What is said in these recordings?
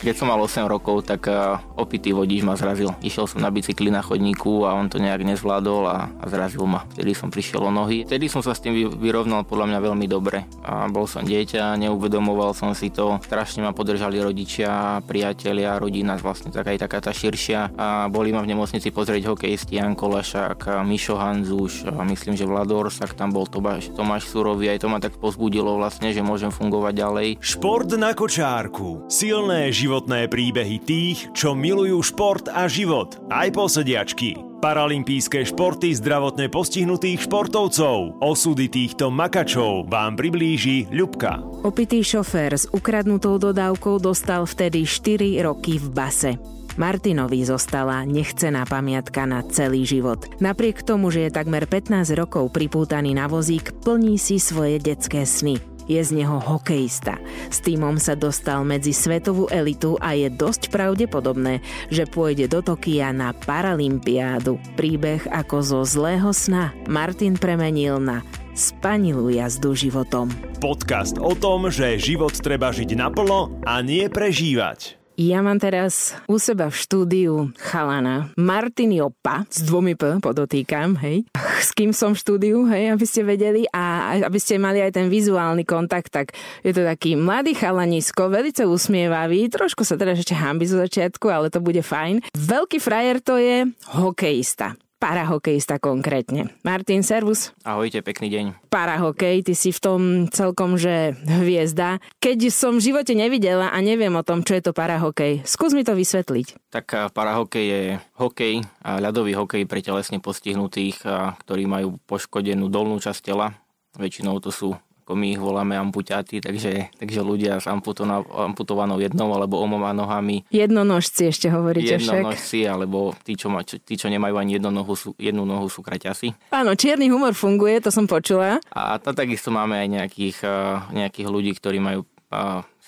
Keď som mal 8 rokov, tak opitý vodič ma zrazil. Išiel som na bicykli na chodníku a on to nejak nezvládol a, a zrazil ma. Vtedy som prišiel o nohy. Vtedy som sa s tým vyrovnal podľa mňa veľmi dobre. A bol som dieťa, neuvedomoval som si to. Strašne ma podržali rodičia, priatelia, rodina, vlastne taká aj taká tá širšia. A boli ma v nemocnici pozrieť hokejisti Jan Kolašák, Mišo Hanzuš, myslím, že Vlador Orsak, tam bol Tomáš, Tomáš Surový. Aj to ma tak pozbudilo vlastne, že môžem fungovať ďalej. Šport na kočárku. Silné životné príbehy tých, čo milujú šport a život. Aj posediačky. Paralympijské športy zdravotne postihnutých športovcov. Osudy týchto makačov vám priblíži Ľubka. Opitý šofér s ukradnutou dodávkou dostal vtedy 4 roky v base. Martinovi zostala nechcená pamiatka na celý život. Napriek tomu, že je takmer 15 rokov pripútaný na vozík, plní si svoje detské sny je z neho hokejista. S týmom sa dostal medzi svetovú elitu a je dosť pravdepodobné, že pôjde do Tokia na Paralympiádu. Príbeh ako zo zlého sna Martin premenil na spanilú jazdu životom. Podcast o tom, že život treba žiť naplno a nie prežívať. Ja mám teraz u seba v štúdiu chalana Martin Jopa, s dvomi P podotýkam, hej. S kým som v štúdiu, hej, aby ste vedeli a aby ste mali aj ten vizuálny kontakt, tak je to taký mladý chalanisko, velice usmievavý, trošku sa teda ešte hambi zo začiatku, ale to bude fajn. Veľký frajer to je hokejista parahokejista konkrétne. Martin, servus. Ahojte, pekný deň. Parahokej, ty si v tom celkom, že hviezda. Keď som v živote nevidela a neviem o tom, čo je to parahokej, skús mi to vysvetliť. Tak parahokej je hokej, ľadový hokej pre telesne postihnutých, ktorí majú poškodenú dolnú časť tela. Väčšinou to sú ako my ich voláme amputáty, takže, takže ľudia s amputovanou jednou alebo omoma nohami. Jednonožci ešte hovoríte Jednonožci, však. alebo tí čo, ma, tí, čo nemajú ani jednu nohu, sú, jednu nohu, sú kraťasi. Áno, čierny humor funguje, to som počula. A, a takisto máme aj nejakých, nejakých ľudí, ktorí majú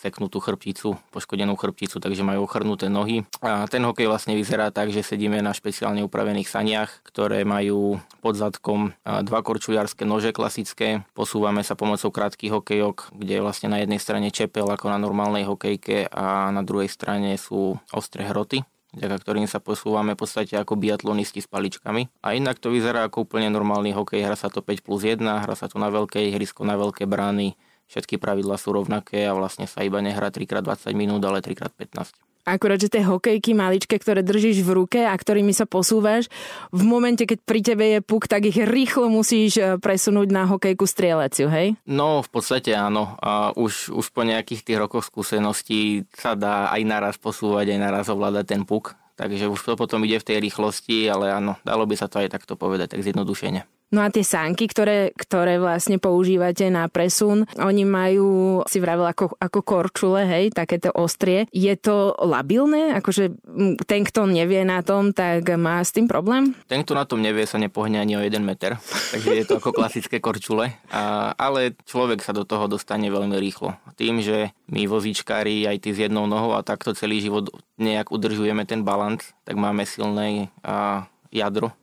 seknutú chrbticu, poškodenú chrbticu, takže majú ochrnuté nohy. A ten hokej vlastne vyzerá tak, že sedíme na špeciálne upravených saniach, ktoré majú pod zadkom dva korčuliarské nože klasické. Posúvame sa pomocou krátkých hokejok, kde je vlastne na jednej strane čepel ako na normálnej hokejke a na druhej strane sú ostré hroty vďaka ktorým sa posúvame v podstate ako biatlonisti s paličkami. A inak to vyzerá ako úplne normálny hokej, hra sa to 5 plus 1, hra sa to na veľké ihrisko, na veľké brány, všetky pravidlá sú rovnaké a vlastne sa iba nehrá 3x20 minút, ale 3x15. Akurát, že tie hokejky maličké, ktoré držíš v ruke a ktorými sa posúvaš, v momente, keď pri tebe je puk, tak ich rýchlo musíš e, presunúť na hokejku strieleciu, hej? No, v podstate áno. A už, už po nejakých tých rokoch skúseností sa dá aj naraz posúvať, aj naraz ovládať ten puk. Takže už to potom ide v tej rýchlosti, ale áno, dalo by sa to aj takto povedať, tak zjednodušene. No a tie sánky, ktoré, ktoré vlastne používate na presun, oni majú, si vravel, ako, ako korčule, hej, takéto ostrie. Je to labilné? Akože ten, kto nevie na tom, tak má s tým problém? Ten, kto na tom nevie, sa nepohne ani o jeden meter. Takže je to ako klasické korčule. A, ale človek sa do toho dostane veľmi rýchlo. Tým, že my vozíčkári, aj ty s jednou nohou a takto celý život nejak udržujeme ten balans, tak máme silné a, jadro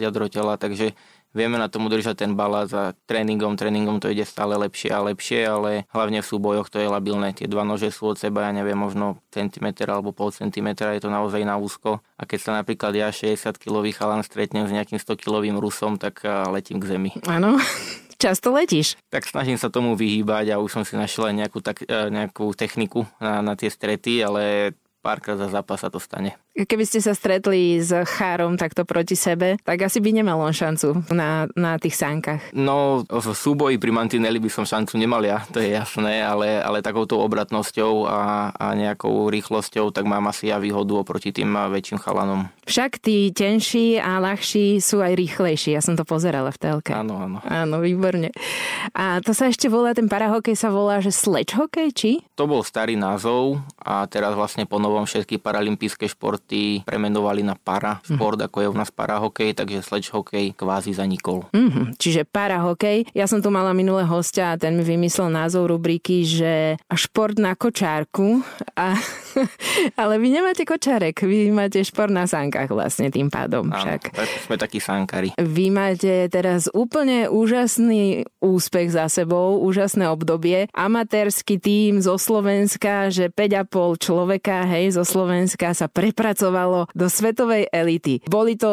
jadro tela, takže vieme na tom udržať ten balás a tréningom, tréningom to ide stále lepšie a lepšie, ale hlavne v súbojoch to je labilné. Tie dva nože sú od seba, ja neviem, možno centimeter alebo pol centimetra, je to naozaj na úzko. A keď sa napríklad ja 60 kilový chalan stretnem s nejakým 100 kilovým Rusom, tak letím k zemi. Áno. Často letíš? Tak snažím sa tomu vyhýbať a už som si našiel aj nejakú, tak, e, nejakú techniku na, na tie strety, ale párkrát za zápas sa to stane. Keby ste sa stretli s Chárom takto proti sebe, tak asi by nemal on šancu na, na tých sánkach. No, v súboji pri Mantinelli by som šancu nemal ja, to je jasné, ale, ale takouto obratnosťou a, a nejakou rýchlosťou, tak mám asi ja výhodu oproti tým väčším chalanom. Však tí tenší a ľahší sú aj rýchlejší, ja som to pozerala v telke. Áno, áno. Áno, výborne. A to sa ešte volá, ten parahokej sa volá, že sledge hokej, či? To bol starý názov a teraz vlastne po novom všetky paralympijské športy premenovali na para šport, mm. ako je u nás parahokej, takže sledge hokej kvázi zanikol. Mm-hmm. Čiže parahokej. Ja som tu mala minulé hostia a ten mi vymyslel názov rubriky, že šport na kočárku a Ale vy nemáte kočárek, vy máte šport na sánkach vlastne tým pádom Áno, však. tak sme takí sánkári. Vy máte teraz úplne úžasný úspech za sebou, úžasné obdobie. Amatérsky tím zo Slovenska, že 5,5 človeka, hej, zo Slovenska sa prepracovalo do svetovej elity. Boli to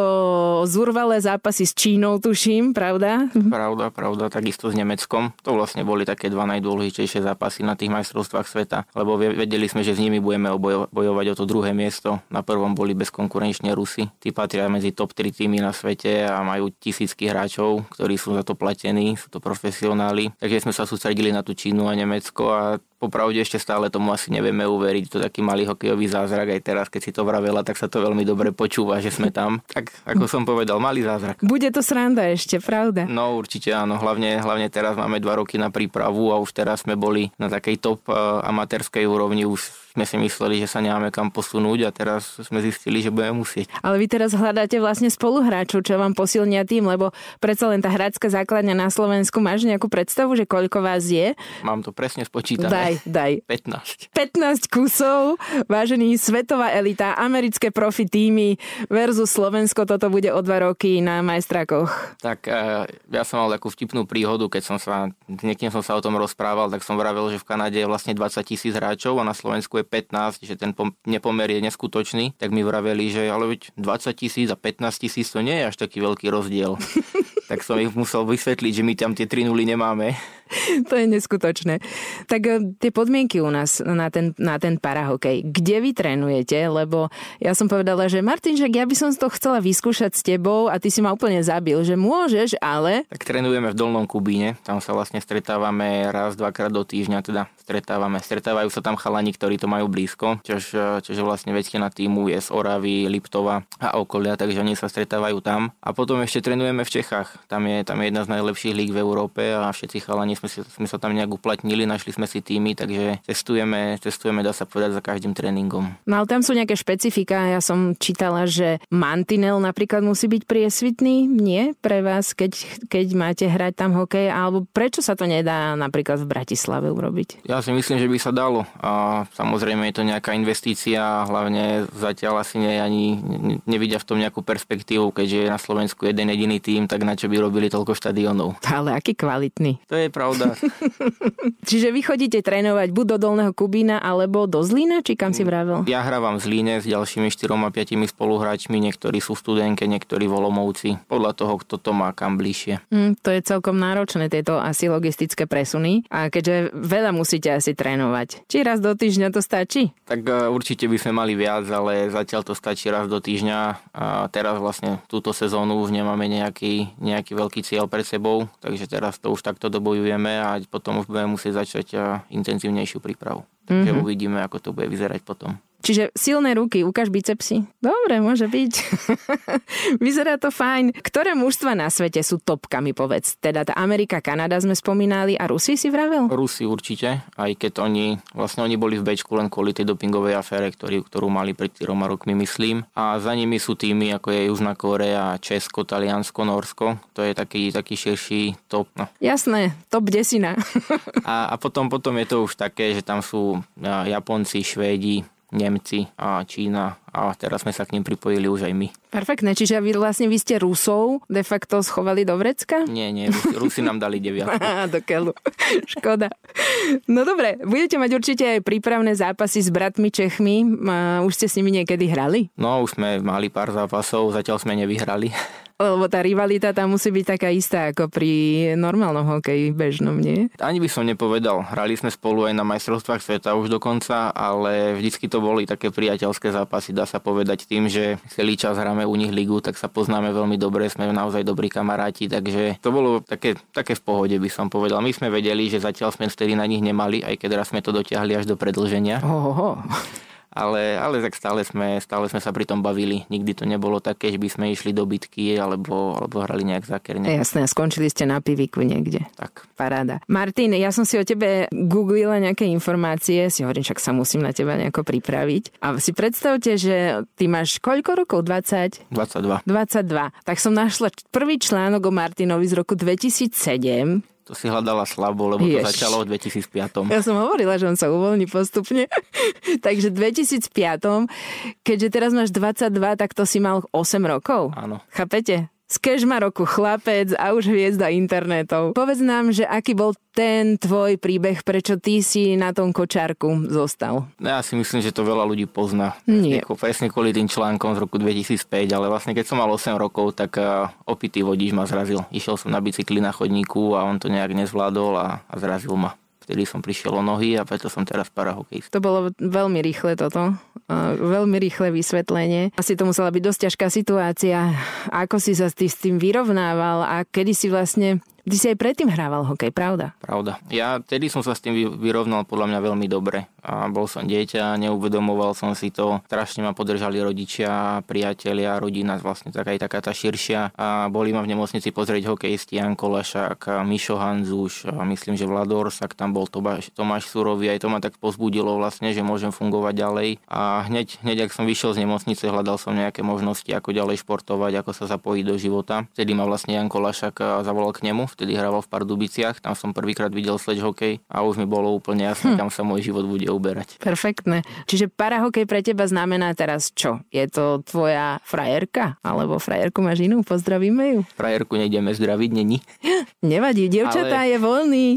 zurvalé zápasy s Čínou, tuším, pravda? Pravda, pravda, takisto s Nemeckom. To vlastne boli také dva najdôležitejšie zápasy na tých majstrovstvách sveta, lebo vedeli sme, že s nimi budeme bojovať o to druhé miesto. Na prvom boli bezkonkurenčne Rusy. Tí patria medzi top 3 týmy na svete a majú tisícky hráčov, ktorí sú za to platení, sú to profesionáli. Takže sme sa sústredili na tú Čínu a Nemecko a Popravde ešte stále tomu asi nevieme uveriť. To taký malý hokejový zázrak aj teraz, keď si to vravela, tak sa to veľmi dobre počúva, že sme tam. Tak ako som povedal, malý zázrak. Bude to sranda ešte, pravda? No určite áno. Hlavne, hlavne teraz máme dva roky na prípravu a už teraz sme boli na takej top uh, amatérskej úrovni. Už sme si mysleli, že sa nemáme kam posunúť a teraz sme zistili, že budeme musieť. Ale vy teraz hľadáte vlastne spoluhráčov, čo vám posilnia tým, lebo predsa len tá hrácka základňa na Slovensku, máš nejakú predstavu, že koľko vás je? Mám to presne spočítané. Daj, daj. 15. 15 kusov, vážený svetová elita, americké profi týmy versus Slovensko, toto bude o dva roky na majstrákoch. Tak e, ja som mal takú vtipnú príhodu, keď som sa, niekým som sa o tom rozprával, tak som vravel, že v Kanade je vlastne 20 tisíc hráčov a na Slovensku je 15, že ten nepomer je neskutočný, tak mi vraveli, že ale veď 20 tisíc a 15 tisíc to nie je až taký veľký rozdiel. tak som ich musel vysvetliť, že my tam tie 3 nuly nemáme. to je neskutočné. Tak e, tie podmienky u nás na ten, na ten parahokej, kde vy trénujete? Lebo ja som povedala, že Martin, že ja by som to chcela vyskúšať s tebou a ty si ma úplne zabil, že môžeš, ale... Tak trénujeme v Dolnom Kubíne, tam sa vlastne stretávame raz, dvakrát do týždňa, teda stretávame. Stretávajú sa tam chalani, ktorí to majú blízko, čož, čož vlastne väčšina týmu je z Oravy, Liptova a okolia, takže oni sa stretávajú tam. A potom ešte trénujeme v Čechách. Tam je, tam je jedna z najlepších líg v Európe a všetci chalani sme, si, sme sa tam nejak uplatnili, našli sme si týmy, takže testujeme, testujeme, dá sa povedať, za každým tréningom. No ale tam sú nejaké špecifika. Ja som čítala, že mantinel napríklad musí byť priesvitný. Nie pre vás, keď, keď máte hrať tam hokej? Alebo prečo sa to nedá napríklad v Bratislave urobiť? Ja si myslím, že by sa dalo. A samozrejme je to nejaká investícia, hlavne zatiaľ asi nie, ani nevidia v tom nejakú perspektívu, keďže je na Slovensku jeden jediný tým, tak na čo by robili toľko štadionov. Ale aký kvalitný. To je pravda. Čiže vy chodíte trénovať buď do Dolného Kubína alebo do Zlína, či kam si vravel? Ja hrávam v Zlíne s ďalšími 4-5 spoluhráčmi, niektorí sú v studenke, niektorí v Olomovci, podľa toho, kto to má kam bližšie. Mm, to je celkom náročné, tieto asi logistické presuny. A keďže veľa musíte asi trénovať, či raz do týždňa to stačí? Tak uh, určite by sme mali viac, ale zatiaľ to stačí raz do týždňa. A teraz vlastne túto sezónu už nemáme nejaký, nejaký veľký cieľ pred sebou, takže teraz to už takto dobojujeme a potom už budeme musieť začať intenzívnejšiu prípravu. Takže mm-hmm. uvidíme, ako to bude vyzerať potom. Čiže silné ruky, ukáž bicepsy. Dobre, môže byť. Vyzerá to fajn. Ktoré mužstva na svete sú topkami, povedz? Teda tá Amerika, Kanada sme spomínali a Rusi si vravel? Rusi určite, aj keď oni, vlastne oni boli v Bečku len kvôli tej dopingovej afére, ktorý, ktorú mali pred troma rokmi, myslím. A za nimi sú týmy, ako je Južná Korea, Česko, Taliansko, Norsko. To je taký, taký širší top. No. Jasné, top desina. a, a potom, potom je to už také, že tam sú Japonci, Švédi, Nemci a Čína a teraz sme sa k ním pripojili už aj my. Perfektné, čiže vy vlastne vy ste Rusov de facto schovali do vrecka? Nie, nie, Rusi, nám dali deviatku. do keľu. Škoda. No dobre, budete mať určite aj prípravné zápasy s bratmi Čechmi. Už ste s nimi niekedy hrali? No, už sme mali pár zápasov, zatiaľ sme nevyhrali. Lebo tá rivalita tam musí byť taká istá ako pri normálnom hokeji bežnom, nie? Ani by som nepovedal. Hrali sme spolu aj na majstrovstvách sveta už dokonca, ale vždycky to boli také priateľské zápasy, dá sa povedať tým, že celý čas hráme u nich ligu, tak sa poznáme veľmi dobre, sme naozaj dobrí kamaráti, takže to bolo také, také v pohode, by som povedal. My sme vedeli, že zatiaľ sme vtedy na nich nemali, aj keď raz sme to dotiahli až do predlženia. Ohoho ale, ale tak stále sme, stále sme sa pri tom bavili. Nikdy to nebolo také, že by sme išli do bitky alebo, alebo hrali nejak zákerne. Jasné, skončili ste na piviku niekde. Tak. Paráda. Martin, ja som si o tebe googlila nejaké informácie, si hovorím, však sa musím na teba nejako pripraviť. A si predstavte, že ty máš koľko rokov? 20? 22. 22. Tak som našla prvý článok o Martinovi z roku 2007 To si hľadala slabo, lebo to Jež. začalo v 2005. Ja som hovorila, že on sa uvoľní postupne. Takže v 2005, keďže teraz máš 22, tak to si mal 8 rokov. Áno. Chápete? Z kežmaroku chlapec a už hviezda internetov. Povedz nám, že aký bol ten tvoj príbeh, prečo ty si na tom kočárku zostal? No ja si myslím, že to veľa ľudí pozná. Nie. Presne kvôli tým článkom z roku 2005, ale vlastne keď som mal 8 rokov, tak uh, opitý vodič ma zrazil. Išiel som na bicykli na chodníku a on to nejak nezvládol a, a zrazil ma vtedy som prišiel o nohy a preto som teraz parahokejista. To bolo veľmi rýchle toto, veľmi rýchle vysvetlenie. Asi to musela byť dosť ťažká situácia. Ako si sa ty s tým vyrovnával a kedy si vlastne Ty si aj predtým hrával hokej, pravda? Pravda. Ja tedy som sa s tým vyrovnal podľa mňa veľmi dobre. A bol som dieťa, neuvedomoval som si to. Strašne ma podržali rodičia, priatelia, rodina, vlastne taká aj taká tá širšia. A boli ma v nemocnici pozrieť hokejisti Jan Kolašák, Mišo Hanzuš, a myslím, že Vlador Orsak, tam bol Tomáš, Tomáš Surový, aj to ma tak pozbudilo vlastne, že môžem fungovať ďalej. A hneď, hneď ak som vyšiel z nemocnice, hľadal som nejaké možnosti, ako ďalej športovať, ako sa zapojiť do života. Vtedy ma vlastne Jan Kolašák zavolal k nemu vtedy hrával v Pardubiciach, tam som prvýkrát videl sledge hokej a už mi bolo úplne jasné, hm. kam sa môj život bude uberať. Perfektné. Čiže parahokej pre teba znamená teraz čo? Je to tvoja frajerka? Alebo frajerku máš inú? Pozdravíme ju. Frajerku nejdeme zdraviť, není. Nevadí, dievčatá Ale... je voľný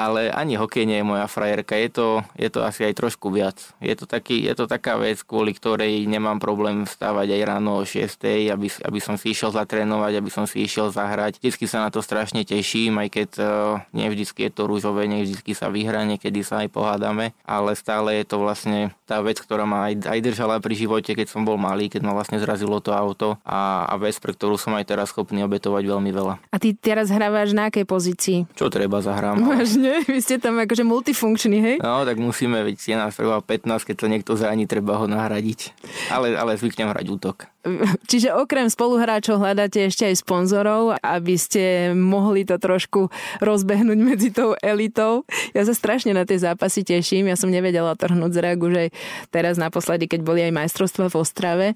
ale ani hokej nie je moja frajerka. Je to, je to asi aj trošku viac. Je to, taký, je to taká vec, kvôli ktorej nemám problém vstávať aj ráno o 6, aby, aby som si išiel zatrénovať, aby som si išiel zahrať. Vždycky sa na to strašne teším, aj keď uh, nie vždycky je to rúžové, nie vždycky sa vyhrá, niekedy sa aj pohádame, ale stále je to vlastne tá vec, ktorá ma aj, aj držala pri živote, keď som bol malý, keď ma vlastne zrazilo to auto a, a vec, pre ktorú som aj teraz schopný obetovať veľmi veľa. A ty teraz hrávaš na akej pozícii? Čo treba zahrám? Vážne? Vy ste tam akože multifunkční, hej? No, tak musíme, veď je nás 15, keď to niekto zraní, treba ho nahradiť. Ale, ale zvyknem hrať útok. Čiže okrem spoluhráčov hľadáte ešte aj sponzorov, aby ste mohli to trošku rozbehnúť medzi tou elitou. Ja sa strašne na tie zápasy teším. Ja som nevedela trhnúť z reagu, že teraz naposledy, keď boli aj majstrovstva v Ostrave,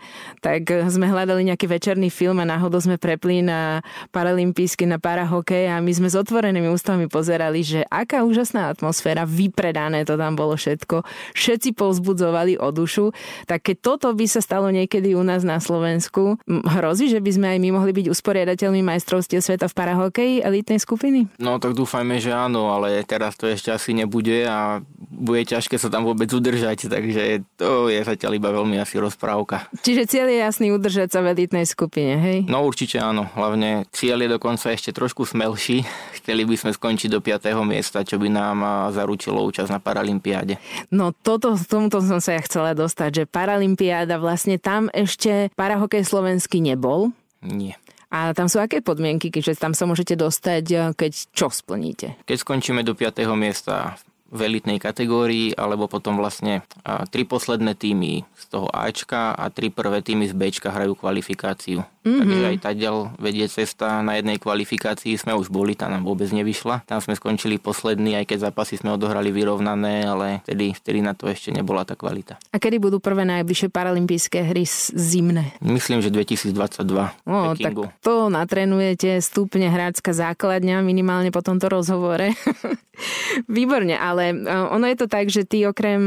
tak sme hľadali nejaký večerný film a náhodou sme prepli na paralympijsky, na parahokej a my sme s otvorenými ústami pozerali, že aká úžasná atmosféra, vypredané to tam bolo všetko. Všetci povzbudzovali o dušu. Tak keď toto by sa stalo niekedy u nás na Slovensku, Slovensku. Hrozí, že by sme aj my mohli byť usporiadateľmi majstrovstiev sveta v parahokeji elitnej skupiny? No tak dúfajme, že áno, ale teraz to ešte asi nebude a bude ťažké sa tam vôbec udržať, takže to je zatiaľ iba veľmi asi rozprávka. Čiže cieľ je jasný udržať sa v elitnej skupine, hej? No určite áno, hlavne cieľ je dokonca ešte trošku smelší. Chceli by sme skončiť do 5. miesta, čo by nám zaručilo účasť na Paralympiáde. No toto, tomuto som sa ja chcela dostať, že Paralympiáda vlastne tam ešte parahokej slovenský nebol. Nie. A tam sú aké podmienky, keďže tam sa môžete dostať, eh, keď čo splníte? Keď skončíme do 5. miesta v elitnej kategórii, alebo potom vlastne tri posledné týmy z toho Ačka a tri prvé týmy z Bčka hrajú kvalifikáciu. Mm-hmm. Takže aj ďal vedie cesta na jednej kvalifikácii sme už boli, tá nám vôbec nevyšla. Tam sme skončili poslední, aj keď zápasy sme odohrali vyrovnané, ale vtedy, vtedy na to ešte nebola tá kvalita. A kedy budú prvé najbližšie paralympijské hry zimné? Myslím, že 2022. No, tak to natrenujete, stúpne hráčska základňa minimálne po tomto rozhovore. Výborne, ale e, ono je to tak, že ty okrem,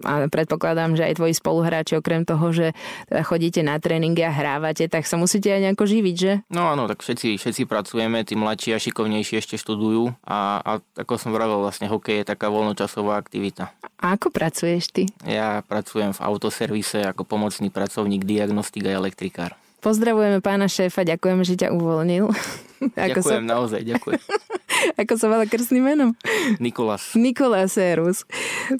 a predpokladám, že aj tvoji spoluhráči okrem toho, že chodíte na tréningy a hrávate, tak sa musíte aj nejako živiť, že? No áno, tak všetci, všetci pracujeme, tí mladší a šikovnejší ešte študujú a, a ako som vravel, vlastne hokej je taká voľnočasová aktivita. A ako pracuješ ty? Ja pracujem v autoservise ako pomocný pracovník, diagnostik a elektrikár. Pozdravujeme pána šéfa, ďakujem, že ťa uvoľnil. ďakujem, som... naozaj, ďakujem. Ako sa volá krstným menom? Nikolás. Nikolás Erus.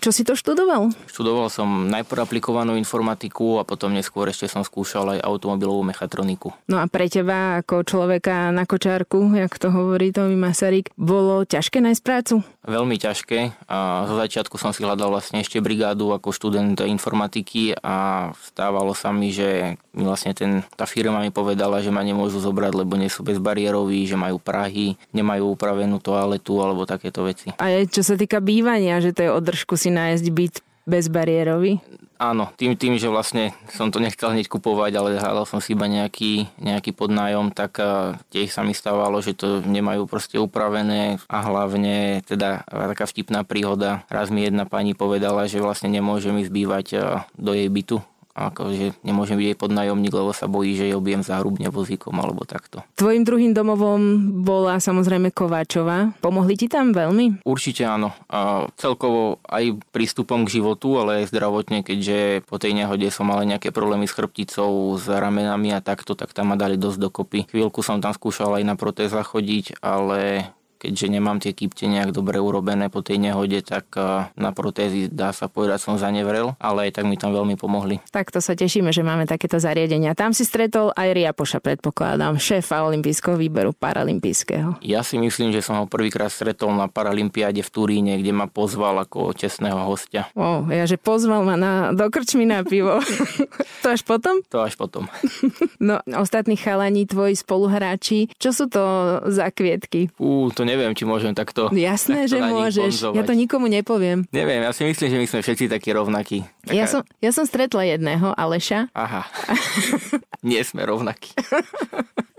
Čo si to študoval? Študoval som najprv aplikovanú informatiku a potom neskôr ešte som skúšal aj automobilovú mechatroniku. No a pre teba ako človeka na kočárku, jak to hovorí Tomi Masaryk, bolo ťažké nájsť prácu? Veľmi ťažké. A zo začiatku som si hľadal vlastne ešte brigádu ako študent informatiky a stávalo sa mi, že mi vlastne ten, tá firma mi povedala, že ma nemôžu zobrať, lebo nie sú bezbariéroví, že majú Prahy, nemajú upravenú toaletu alebo takéto veci. A je, čo sa týka bývania, že to je održku si nájsť byt bezbariérový? Áno, tým, tým, že vlastne som to nechcel hneď kupovať, ale hľadal som si iba nejaký, nejaký podnájom, tak uh, tiež sa mi stávalo, že to nemajú proste upravené a hlavne teda taká vtipná príhoda. Raz mi jedna pani povedala, že vlastne nemôže mi zbývať uh, do jej bytu, akože nemôžem byť jej podnájomník, lebo sa bojí, že jej objem zahrubne vozíkom alebo takto. Tvojim druhým domovom bola samozrejme Kováčova. Pomohli ti tam veľmi? Určite áno. A celkovo aj prístupom k životu, ale aj zdravotne, keďže po tej nehode som mal nejaké problémy s chrbticou, s ramenami a takto, tak tam ma dali dosť dokopy. Chvíľku som tam skúšal aj na protéza chodiť, ale keďže nemám tie kypte nejak dobre urobené po tej nehode, tak na protézy dá sa povedať som zanevrel, ale aj tak mi tam veľmi pomohli. Takto sa tešíme, že máme takéto zariadenia. Tam si stretol aj Riapoša, predpokladám, šéfa olympijského výberu paralympijského. Ja si myslím, že som ho prvýkrát stretol na Paralympiáde v Turíne, kde ma pozval ako čestného hostia. O, ja že pozval ma na, do krčmy na pivo. to až potom? To až potom. no, ostatní chalani, tvoji spoluhráči, čo sú to za kvietky? Ú, to neviem, či môžem takto Jasné, takto že môžeš. Bonzovať. Ja to nikomu nepoviem. Neviem, ja si myslím, že my sme všetci takí rovnakí. Taká... Ja, som, ja som stretla jedného, Aleša. Aha. Nie sme rovnakí.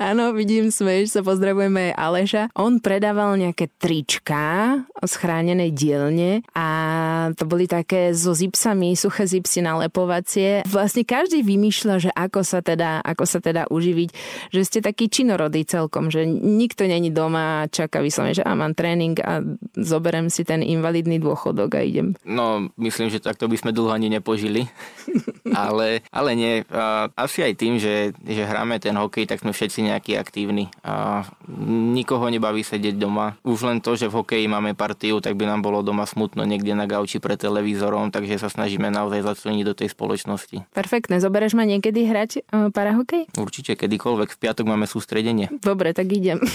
Áno, vidím, smeješ sa, pozdravujeme Aleša. On predával nejaké trička z chránenej dielne a to boli také so zipsami, suché zipsy nalepovacie. Vlastne každý vymýšľa, že ako sa teda, ako sa teda uživiť, že ste taký činorodý celkom, že nikto není doma a čaká vyslovene, že a mám tréning a zoberem si ten invalidný dôchodok a idem. No, myslím, že takto by sme dlho ani nepožili. ale, ale nie. Asi aj tým, že, že hráme ten hokej, tak sme všetci nejakí aktívni a nikoho nebaví sedieť doma. Už len to, že v hokeji máme partiu, tak by nám bolo doma smutno niekde na gauči pre televízorom, takže sa snažíme naozaj začleniť do tej spoločnosti. Perfektné. Zoberieš ma niekedy hrať uh, parahokej? Určite, kedykoľvek. V piatok máme sústredenie. Dobre, tak idem.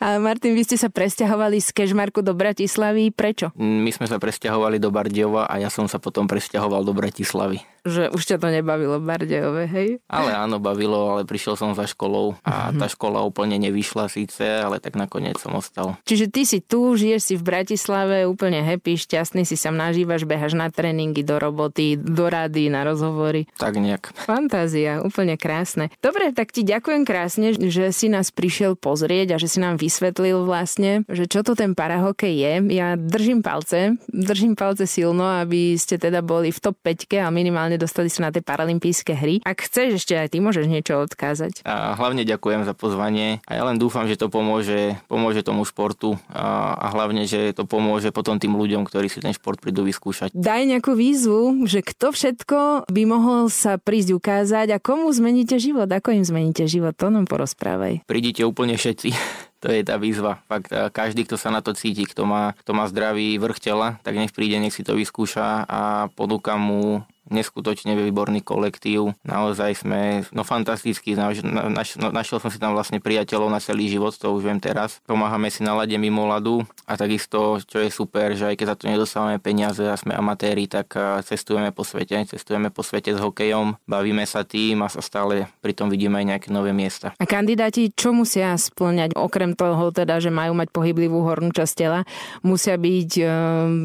A Martin, vy ste sa presťahovali z Kešmarku do Bratislavy. Prečo? My sme sa presťahovali do Bardiova a ja som sa potom presťahoval do Bratislavy. Že už ťa to nebavilo Bardejové, hej? Ale áno, bavilo, ale prišiel som za školou a tá škola úplne nevyšla síce, ale tak nakoniec som ostal. Čiže ty si tu, žiješ si v Bratislave, úplne happy, šťastný si sa nažívaš, behaš na tréningy, do roboty, do rady, na rozhovory. Tak nejak. Fantázia, úplne krásne. Dobre, tak ti ďakujem krásne, že si nás prišiel pozrieť a že si nám vysvetlil vlastne, že čo to ten parahokej je. Ja držím palce, držím palce silno, aby ste teda boli v top 5 a minimálne dostali sa na tie paralympijské hry. Ak chceš ešte aj ty môžeš niečo odkázať. A hlavne ďakujem za pozvanie a ja len dúfam, že to pomôže, pomôže tomu športu a, a hlavne, že to pomôže potom tým ľuďom, ktorí si ten šport prídu vyskúšať. Daj nejakú výzvu, že kto všetko by mohol sa prísť ukázať a komu zmeníte život, ako im zmeníte život, to nám porozprávaj. Prídite úplne všetci. To je tá výzva. Fakt, každý, kto sa na to cíti, kto má, kto má zdravý vrch tela, tak nech príde, nech si to vyskúša a ponúkam mu neskutočne výborný kolektív. Naozaj sme, no fantastický, naš, naš, no, našiel som si tam vlastne priateľov na celý život, to už viem teraz. Pomáhame si na lade mimo ladu a takisto, čo je super, že aj keď za to nedostávame peniaze a sme amatéri, tak cestujeme po svete, cestujeme po svete s hokejom, bavíme sa tým a sa stále pritom vidíme aj nejaké nové miesta. A kandidáti čo musia splňať, okrem toho teda, že majú mať pohyblivú hornú časť tela, musia byť e,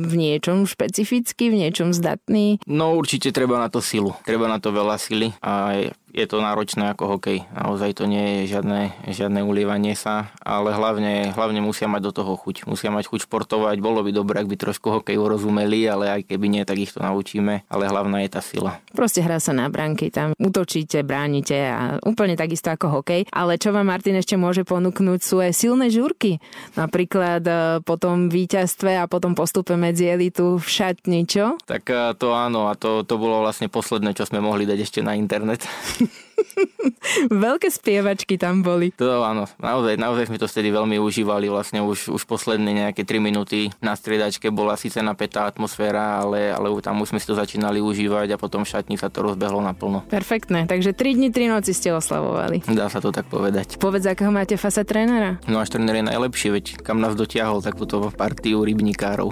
v niečom špecificky, v niečom zdatný? No určite treba na to silu. Treba na to veľa sily a je to náročné ako hokej. Naozaj to nie je žiadne, žiadne ulievanie sa, ale hlavne, hlavne musia mať do toho chuť. Musia mať chuť športovať. Bolo by dobré, ak by trošku hokej rozumeli, ale aj keby nie, tak ich to naučíme. Ale hlavná je tá sila. Proste hrá sa na bránky, tam útočíte, bránite a úplne takisto ako hokej. Ale čo vám Martin ešte môže ponúknuť sú aj silné žurky. Napríklad e, po tom víťazstve a potom postupe medzi elitu v šatni, čo? Tak e, to áno a to, to bolo vlastne posledné, čo sme mohli dať ešte na internet. Veľké spievačky tam boli. To áno, naozaj, naozaj sme to vtedy veľmi užívali. Vlastne už, už posledné nejaké 3 minúty na striedačke bola síce napätá atmosféra, ale, ale tam už sme si to začínali užívať a potom v šatni sa to rozbehlo naplno. Perfektné, takže 3 dni, 3 noci ste oslavovali. Dá sa to tak povedať. Povedz, akého máte fasa trénera? No až tréner je najlepší, veď kam nás dotiahol takúto partiu rybníkárov.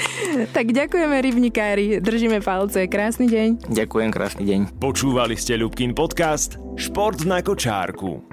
tak ďakujeme rybnikári, držíme palce, krásny deň. Ďakujem, krásny deň. Počúvali ste Ľubkin podcast Šport na kočárku.